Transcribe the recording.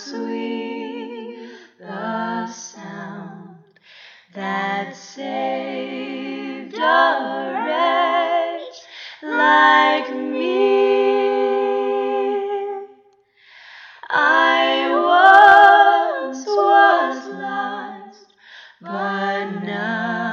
sweet the sound that saved a wretch like me. I once was lost, but now.